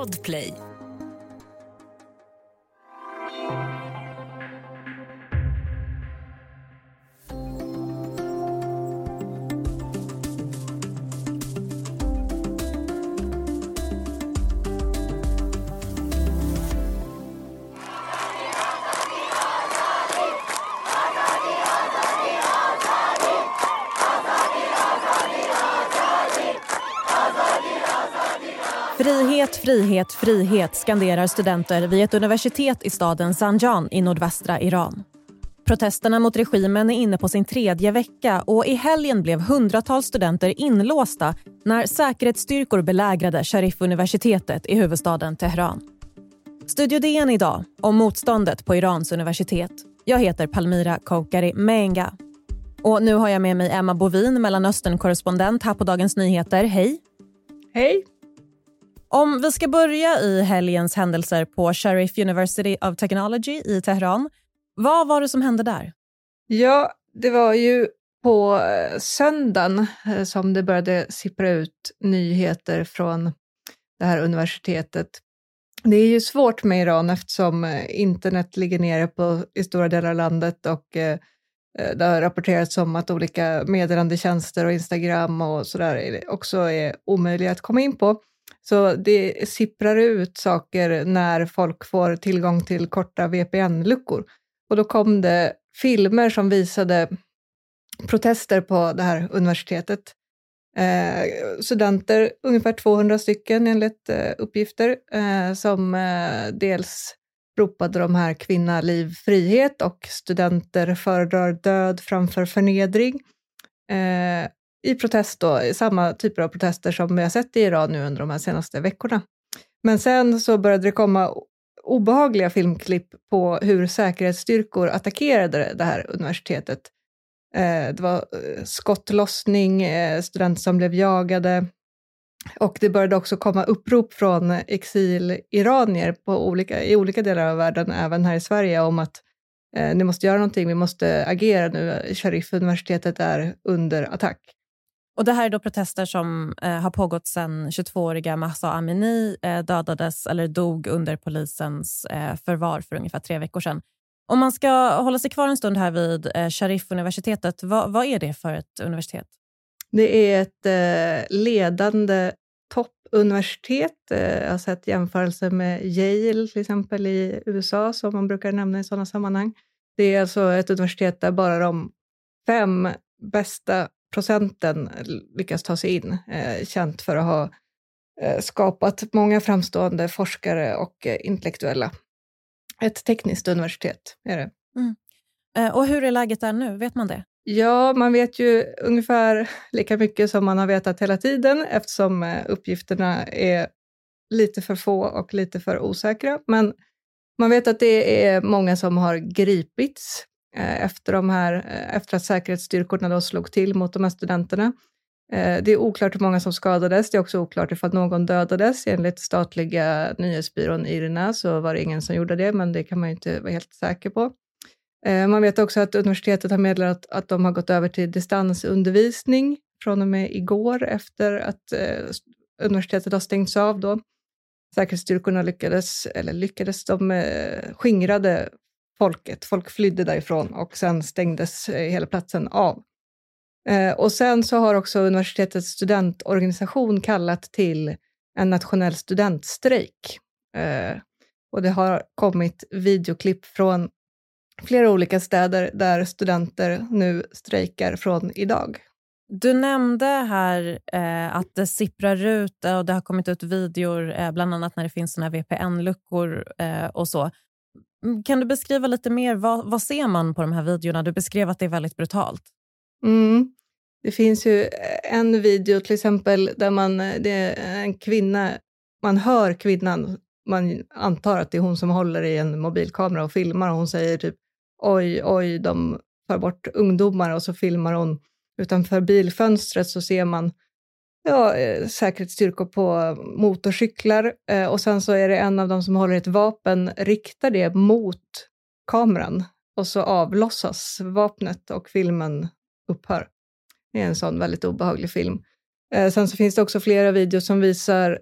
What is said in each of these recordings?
Podplay. Frihet, frihet, skanderar studenter vid ett universitet i staden Zanjan i nordvästra Iran. Protesterna mot regimen är inne på sin tredje vecka och i helgen blev hundratals studenter inlåsta när säkerhetsstyrkor belägrade Sharif-universitetet i huvudstaden Teheran. Studio DN idag om motståndet på Irans universitet. Jag heter Palmira Koukari Menga. Och nu har jag med mig Emma Bovin, Mellanöstern-korrespondent här på Dagens Nyheter. Hej! Hej! Om vi ska börja i helgens händelser på Sharif University of Technology i Teheran. Vad var det som hände där? Ja, det var ju på eh, söndagen eh, som det började sippra ut nyheter från det här universitetet. Det är ju svårt med Iran eftersom eh, internet ligger nere på, i stora delar av landet och det har rapporterats om att olika meddelandetjänster och Instagram och sådär också är omöjliga att komma in på. Så det sipprar ut saker när folk får tillgång till korta VPN-luckor. Och då kom det filmer som visade protester på det här universitetet. Eh, studenter, ungefär 200 stycken enligt eh, uppgifter, eh, som eh, dels ropade de här kvinna, liv, frihet och studenter föredrar död framför förnedring. Eh, i protest då, samma typer av protester som vi har sett i Iran nu under de här senaste veckorna. Men sen så började det komma obehagliga filmklipp på hur säkerhetsstyrkor attackerade det här universitetet. Eh, det var eh, skottlossning, eh, studenter som blev jagade och det började också komma upprop från exil-iranier olika, i olika delar av världen, även här i Sverige, om att ni måste göra någonting, vi måste agera nu. Sharif-universitetet är under attack. Och Det här är då protester som eh, har pågått sedan 22-åriga Mahsa Amini eh, dödades eller dog under polisens eh, förvar för ungefär tre veckor sedan. Om man ska hålla sig kvar en stund här vid eh, Sharif-universitetet, vad, vad, är det för ett universitet? Det är ett eh, ledande toppuniversitet. Eh, jag har sett jämförelser med Yale till exempel i USA, som man brukar nämna i sådana sammanhang. Det är alltså ett universitet där bara de fem bästa procenten lyckas ta sig in. Eh, känt för att ha eh, skapat många framstående forskare och eh, intellektuella. Ett tekniskt universitet är det. Mm. Och hur är läget där nu? Vet man det? Ja, man vet ju ungefär lika mycket som man har vetat hela tiden eftersom uppgifterna är lite för få och lite för osäkra. Men man vet att det är många som har gripits Eh, efter, de här, eh, efter att säkerhetsstyrkorna då slog till mot de här studenterna. Eh, det är oklart hur många som skadades. Det är också oklart ifall någon dödades. Enligt statliga nyhetsbyrån IRNA så var det ingen som gjorde det, men det kan man ju inte vara helt säker på. Man vet också att universitetet har meddelat att de har gått över till distansundervisning från och med igår efter att universitetet har stängts av. Då. Säkerhetsstyrkorna lyckades, eller lyckades, de skingrade folket. Folk flydde därifrån och sen stängdes eh, hela platsen av. Eh, och sen så har också universitetets studentorganisation kallat till en nationell studentstrejk. Eh, och det har kommit videoklipp från flera olika städer där studenter nu strejkar från idag. Du nämnde här eh, att det sipprar ut och det har kommit ut videor, eh, bland annat när det finns såna VPN-luckor eh, och så. Mm, kan du beskriva lite mer? Vad, vad ser man på de här videorna? Du beskrev att det är väldigt brutalt. Mm. Det finns ju eh, en video till exempel där man, eh, det är en kvinna, man hör kvinnan, man antar att det är hon som håller i en mobilkamera och filmar och hon säger typ oj, oj, de tar bort ungdomar och så filmar hon utanför bilfönstret så ser man ja, eh, säkerhetsstyrkor på motorcyklar eh, och sen så är det en av dem som håller ett vapen, riktar det mot kameran och så avlossas vapnet och filmen upphör. Det är en sån väldigt obehaglig film. Eh, sen så finns det också flera videos som visar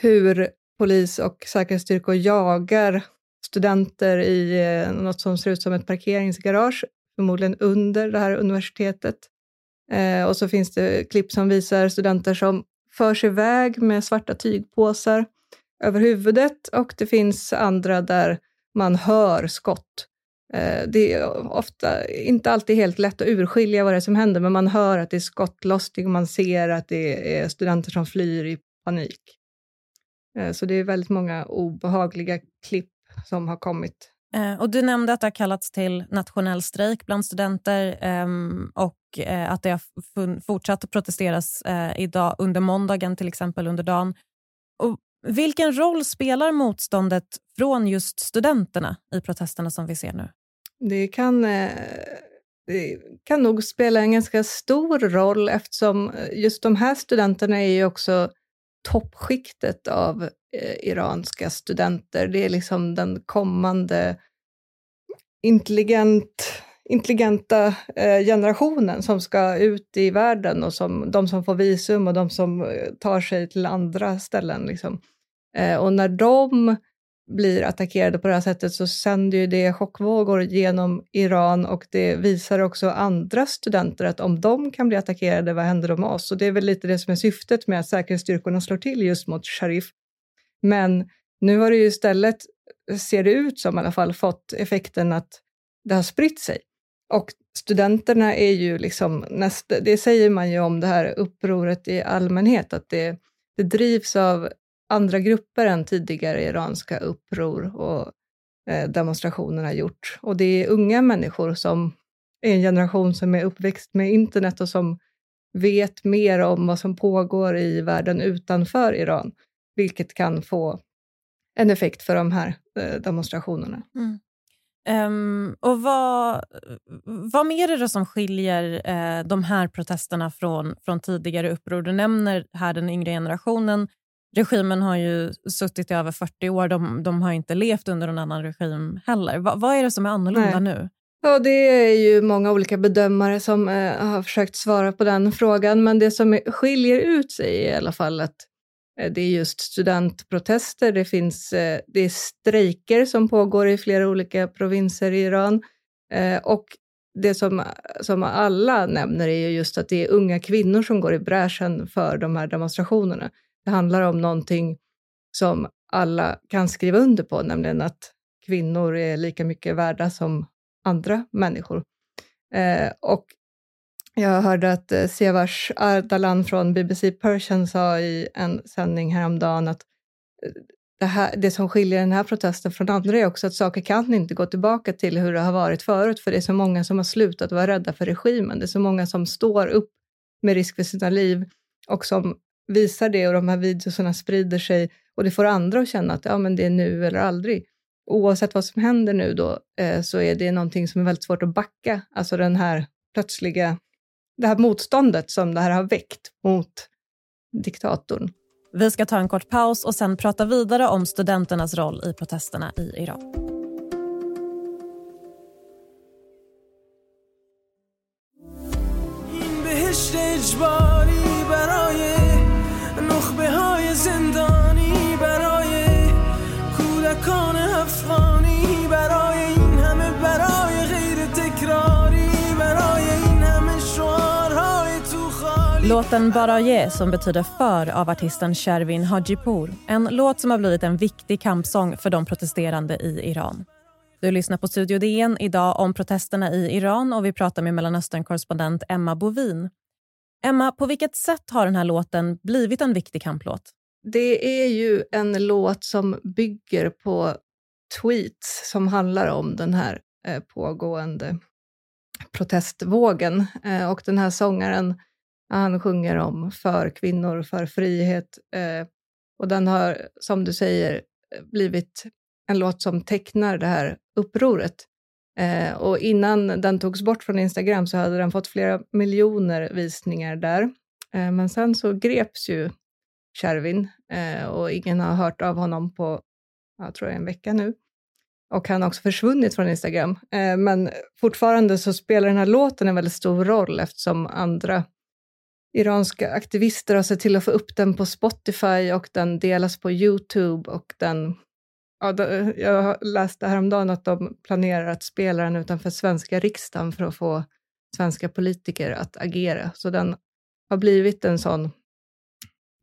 hur polis och säkerhetsstyrkor jagar studenter i eh, något som ser ut som ett parkeringsgarage, förmodligen under det här universitetet. Eh, och så finns det klipp som visar studenter som förs iväg med svarta tygpåsar över huvudet och det finns andra där man hör skott. Eh, det är ofta inte alltid helt lätt att urskilja vad det är som händer, men man hör att det är skottlossning och man ser att det är studenter som flyr i panik. Eh, så det är väldigt många obehagliga klipp som har kommit. Eh, och du nämnde att det har kallats till nationell strejk bland studenter ehm, och och att det har fortsatt att protesteras eh, idag under måndagen, till exempel under dagen. Och vilken roll spelar motståndet från just studenterna i protesterna som vi ser nu? Det kan, eh, det kan nog spela en ganska stor roll eftersom just de här studenterna är ju också toppskiktet av eh, iranska studenter. Det är liksom den kommande intelligent, intelligenta eh, generationen som ska ut i världen och som, de som får visum och de som eh, tar sig till andra ställen. Liksom. Eh, och när de blir attackerade på det här sättet så sänder ju det chockvågor genom Iran och det visar också andra studenter att om de kan bli attackerade, vad händer då med oss? Och det är väl lite det som är syftet med att säkerhetsstyrkorna slår till just mot Sharif. Men nu har det ju istället, ser det ut som i alla fall, fått effekten att det har spritt sig. Och studenterna är ju liksom, nästa, det säger man ju om det här upproret i allmänhet, att det, det drivs av andra grupper än tidigare iranska uppror och eh, demonstrationerna gjort. Och det är unga människor som är en generation som är uppväxt med internet och som vet mer om vad som pågår i världen utanför Iran, vilket kan få en effekt för de här eh, demonstrationerna. Mm. Um, och vad, vad mer är det som skiljer uh, de här protesterna från, från tidigare uppror? Du nämner här den yngre generationen regimen har ju suttit i över 40 år. De, de har inte levt under någon annan regim heller. Va, vad är det som är annorlunda Nej. nu? Ja, det är ju många olika bedömare som eh, har försökt svara på den frågan, men det som skiljer ut sig är i alla fall att Eh, det är just studentprotester, det finns eh, det är strejker som pågår i flera olika provinser i Iran eh, och det som, som alla nämner är just att det är unga kvinnor som går i bräschen för de här demonstrationerna. Det handlar om någonting som alla kan skriva under på, nämligen att kvinnor är lika mycket värda som andra människor. Eh, och jag hörde att eh, Sevars Siavash Ardalan från BBC Persian sa i en sändning häromdagen att eh, det, här, det som skiljer den här protesten från andra är också att saker kan inte gå tillbaka till hur det har varit förut, för det är så många som har slutat vara rädda för regimen. Det är så många som står upp med risk för sina liv och som visar det och de här videorna sprider sig och det får andra att känna att ja, men det är nu eller aldrig. Oavsett vad som händer nu då eh, så är det någonting som är väldigt svårt att backa. Alltså den här plötsliga, det här motståndet som det här har väckt mot diktatorn. Vi ska ta en kort paus och sen prata vidare om studenternas roll i protesterna i Iran. Låten Baraye, som betyder för av artisten Shervin Hajipour. En låt som har blivit en viktig kampsång för de protesterande i Iran. Du lyssnar på Studio DN idag om protesterna i Iran och vi pratar med Mellanöstern-korrespondent Emma Bovin. Emma, på vilket sätt har den här låten blivit en viktig kamplåt? Det är ju en låt som bygger på tweets som handlar om den här eh, pågående protestvågen. Eh, och den här sångaren han sjunger om för kvinnor, för frihet. Eh, och den har, som du säger, blivit en låt som tecknar det här upproret. Eh, och innan den togs bort från Instagram så hade den fått flera miljoner visningar där. Eh, men sen så greps ju Kärvin eh, och ingen har hört av honom på, jag tror en vecka nu. Och han har också försvunnit från Instagram. Eh, men fortfarande så spelar den här låten en väldigt stor roll eftersom andra iranska aktivister har sett till att få upp den på Spotify och den delas på Youtube och den Ja, jag läste häromdagen att de planerar att spela den utanför svenska riksdagen för att få svenska politiker att agera. Så den har blivit en sån,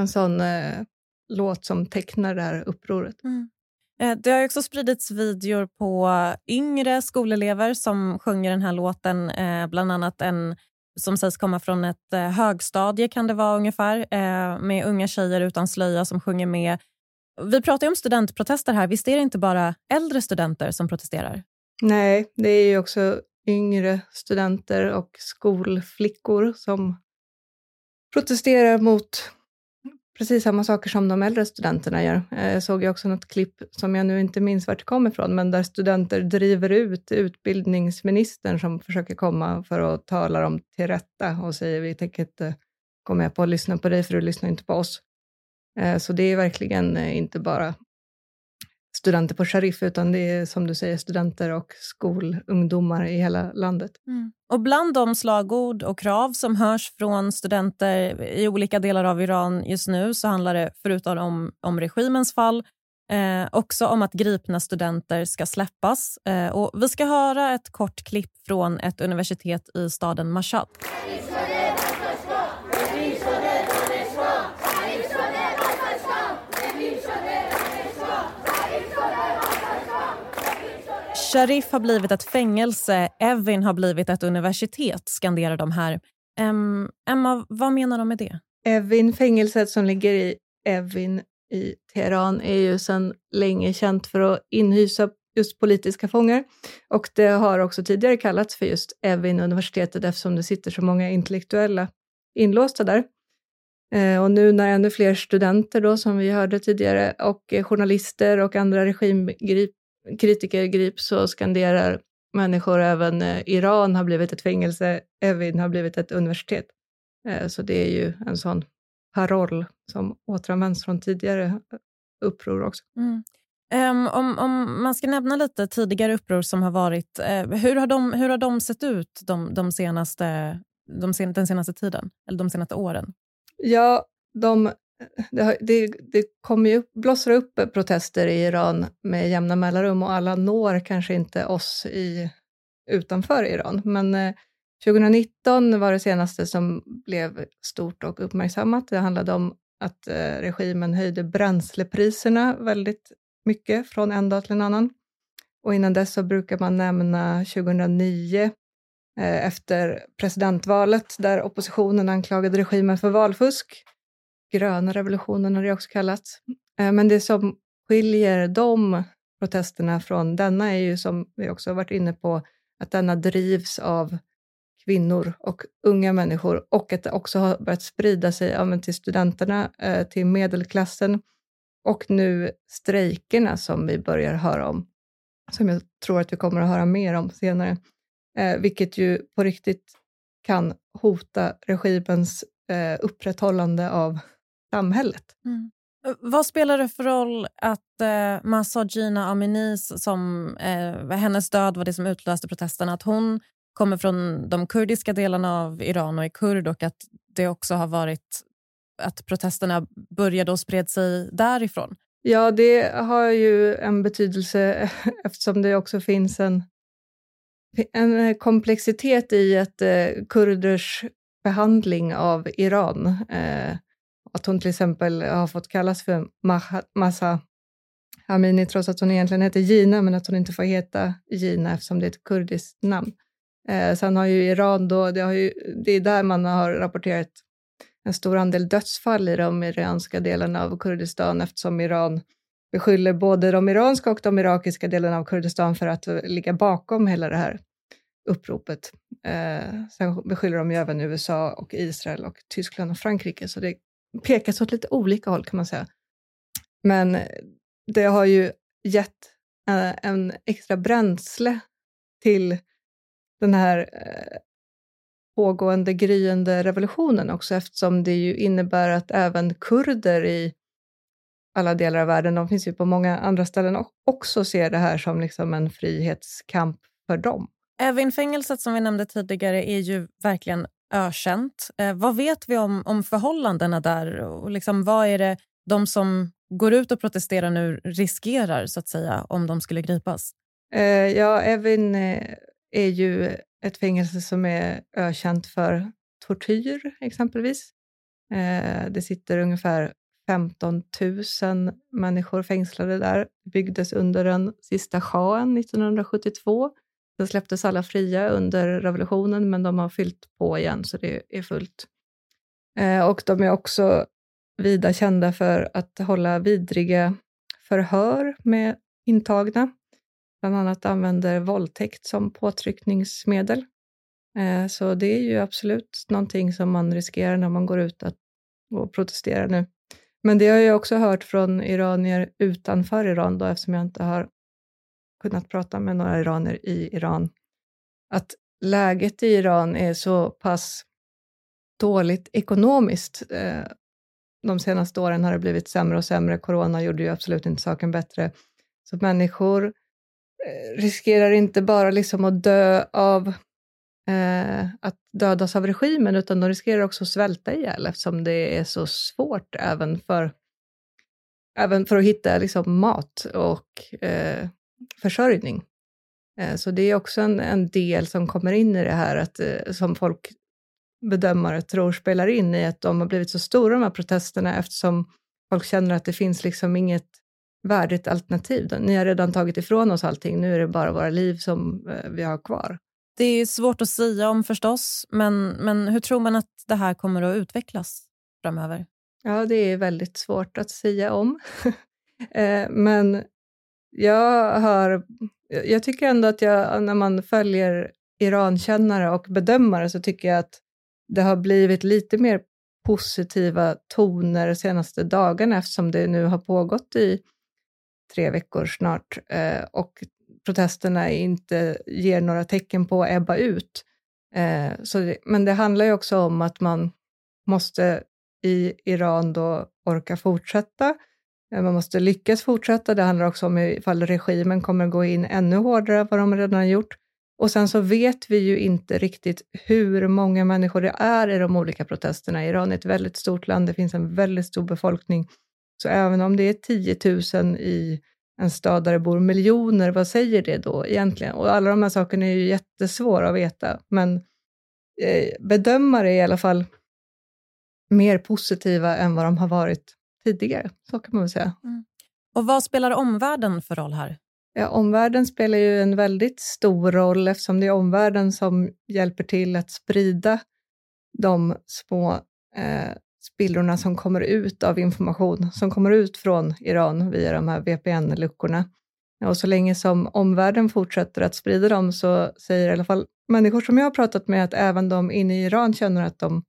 en sån eh, låt som tecknar det här upproret. Mm. Eh, det har också spridits videor på yngre skolelever som sjunger den här låten. Eh, bland annat en som sägs komma från ett eh, högstadie kan det vara ungefär eh, med unga tjejer utan slöja som sjunger med. Vi pratar om studentprotester här. Visst är det inte bara äldre studenter som protesterar? Nej, det är ju också yngre studenter och skolflickor som protesterar mot precis samma saker som de äldre studenterna gör. Eh, jag såg ju också något klipp som jag nu inte minns vart det kom ifrån, men där studenter driver ut utbildningsministern som försöker komma för att tala dem till rätta och säger vi tänker inte gå med på att lyssna på dig för du lyssnar inte på oss. Eh, så det är verkligen eh, inte bara studenter på Sharif, utan det är som du säger studenter och skolungdomar i hela landet. Mm. Och Bland de slagord och krav som hörs från studenter i olika delar av Iran just nu så handlar det förutom om, om regimens fall eh, också om att gripna studenter ska släppas. Eh, och vi ska höra ett kort klipp från ett universitet i staden Mashhad. Sharif har blivit ett fängelse, Evin har blivit ett universitet, skanderar de här. Um, Emma, vad menar de med det? Evin, fängelset som ligger i Evin i Teheran, är ju sedan länge känt för att inhysa just politiska fångar. Och det har också tidigare kallats för just Evin-universitetet eftersom det sitter så många intellektuella inlåsta där. Eh, och nu när ännu fler studenter då, som vi hörde tidigare, och eh, journalister och andra regimgrip kritiker grips och skanderar människor. Även eh, Iran har blivit ett fängelse, Evin har blivit ett universitet. Eh, så det är ju en sån paroll som återanvänds från tidigare eh, uppror också. Mm. Um, om, om, man ska nämna lite tidigare uppror som har varit, uh, hur, har de, hur har de sett ut de, de senaste, de sen, den senaste tiden, eller de senaste åren? Ja, de det, det, det kommer ju blossar upp protester i Iran med jämna mellanrum och alla når kanske inte oss i, utanför Iran. Men eh, 2019 var det senaste som blev stort och uppmärksammat. Det handlade om att eh, regimen höjde bränslepriserna väldigt mycket från en dag till en annan. Och innan dess så brukar man nämna 2009 eh, efter presidentvalet där oppositionen anklagade regimen för valfusk gröna revolutionen har det också kallats. Eh, men det som skiljer de protesterna från denna är ju, som vi också har varit inne på, att denna drivs av kvinnor och unga människor och att det också har börjat sprida sig ja, till studenterna, eh, till medelklassen och nu strejkerna som vi börjar höra om, som jag tror att vi kommer att höra mer om senare, eh, vilket ju på riktigt kan hota regimens upprätthållande av samhället. Mm. Vad spelar det för roll att eh, Massa Gina Aminis, som eh, hennes död var det som utlöste protesterna, att hon kommer från de kurdiska delarna av Iran och är kurd och att det också har varit att protesterna började och spred sig därifrån? Ja, det har ju en betydelse eftersom det också finns en, en komplexitet i att eh, kurders behandling av Iran. Eh, att hon till exempel har fått kallas för Massa Amini trots att hon egentligen heter Gina, men att hon inte får heta Gina eftersom det är ett kurdiskt namn. Eh, sen har ju Iran då, det, har ju, det är där man har rapporterat en stor andel dödsfall i de iranska delarna av Kurdistan eftersom Iran beskyller både de iranska och de irakiska delarna av Kurdistan för att ligga bakom hela det här uppropet. Eh, sen beskyller de ju även USA och Israel och Tyskland och Frankrike, så det pekas åt lite olika håll kan man säga. Men det har ju gett eh, en extra bränsle till den här eh, pågående gryende revolutionen också eftersom det ju innebär att även kurder i alla delar av världen, de finns ju på många andra ställen också, ser det här som liksom en frihetskamp för dem. Evin-fängelset som vi nämnde tidigare är ju verkligen ökänt. Eh, vad vet vi om, om förhållandena där? Och liksom, vad är det de som går ut och protesterar nu riskerar så att säga om de skulle gripas? Eh, ja, Evin eh, är ju ett fängelse som är ökänt för tortyr exempelvis. Eh, det sitter ungefär 15 000 människor fängslade där. Det byggdes under den sista shahen 1972. Sen släpptes alla fria under revolutionen, men de har fyllt på igen, så det är fullt. Eh, och de är också vida kända för att hålla vidriga förhör med intagna. Bland annat använder våldtäkt som påtryckningsmedel. Eh, så det är ju absolut någonting som man riskerar när man går ut och protesterar nu. Men det har jag också hört från iranier utanför Iran, då, eftersom jag inte har kunnat prata med några iranier i Iran, att läget i Iran är så pass dåligt ekonomiskt. Eh, de senaste åren har det blivit sämre och sämre. Corona gjorde ju absolut inte saken bättre. Så människor eh, riskerar inte bara liksom att dö av eh, att dödas av regimen, utan de riskerar också att svälta ihjäl eftersom det är så svårt även för, även för att hitta liksom, mat och eh, försörjning. Eh, så det är också en, en, del som kommer in i det här, att, eh, som folk bedömare tror spelar in i att de har blivit så stora, de här protesterna, eftersom folk känner att det finns liksom inget värdigt alternativ. Ni har redan tagit ifrån oss allting, nu är det bara våra liv som eh, vi har kvar. Det är svårt att säga om förstås, men, men hur tror man att det här kommer att utvecklas framöver? Ja, det är väldigt svårt att säga om. men jag hör... Jag tycker ändå att jag, när man följer Irankännare och bedömare så tycker jag att det har blivit lite mer positiva toner de senaste dagarna eftersom det nu har pågått i tre veckor snart eh, och protesterna inte ger några tecken på att ebba ut. Eh, så men det handlar ju också om att man måste i Iran då orka fortsätta. Man måste lyckas fortsätta. Det handlar också om ifall regimen kommer gå in ännu hårdare än vad de redan har gjort. Och sen så vet vi ju inte riktigt hur många människor det är i de olika protesterna. Iran är ett väldigt stort land, det finns en väldigt stor befolkning. Så även om det är 10 000 i en stad där det bor miljoner, vad säger det då egentligen? Och alla de här sakerna är ju jättesvåra att veta, men eh, bedömare är i alla fall mer positiva än vad de har varit tidigare. Så kan man väl säga. Mm. Och vad spelar omvärlden för roll här? Ja, omvärlden spelar ju en väldigt stor roll eftersom det är omvärlden som hjälper till att sprida de små eh, spillrorna som kommer ut av information som kommer ut från Iran via de här VPN-luckorna. Och så länge som omvärlden fortsätter att sprida dem så säger i alla fall människor som jag har pratat med att även de inne i Iran känner att de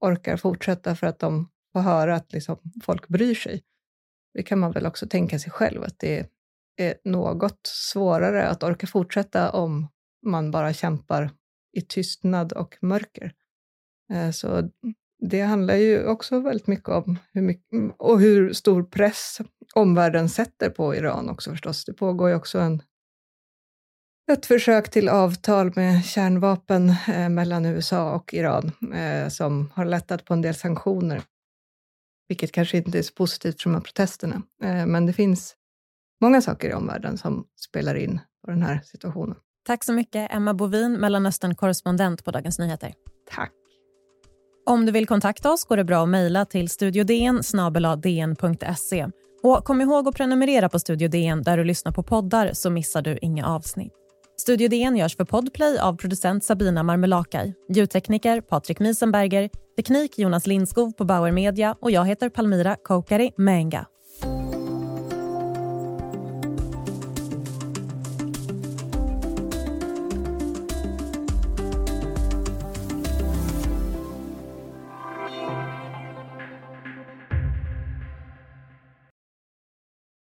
orkar fortsätta för att de få höra att liksom folk bryr sig. Det kan man väl också tänka sig själv, att det är något svårare att orka fortsätta om man bara kämpar i tystnad och mörker. Eh, så det handlar ju också väldigt mycket om hur mycket, mm, och hur stor press omvärlden sätter på Iran också förstås. Det pågår ju också en, ett försök till avtal med kärnvapen eh, mellan USA och Iran eh, som har lättat på en del sanktioner, vilket kanske inte är så positivt för de här protesterna. Eh, men det finns många saker i omvärlden som spelar in på den här situationen. Tack så mycket, Emma Bovin, Mellanöstern-korrespondent på Dagens Nyheter. Tack. Om du vill kontakta oss går det bra att mejla till studiodn Och kom ihåg att prenumerera på Studio DN där du lyssnar på poddar så missar du inga avsnitt. Studio DN görs för Podplay av producent Sabina Marmelakai, ljudtekniker Patrik Miesenberger, teknik Jonas Lindskov på Bauer Media. Och jag heter Palmira Kokari Menga.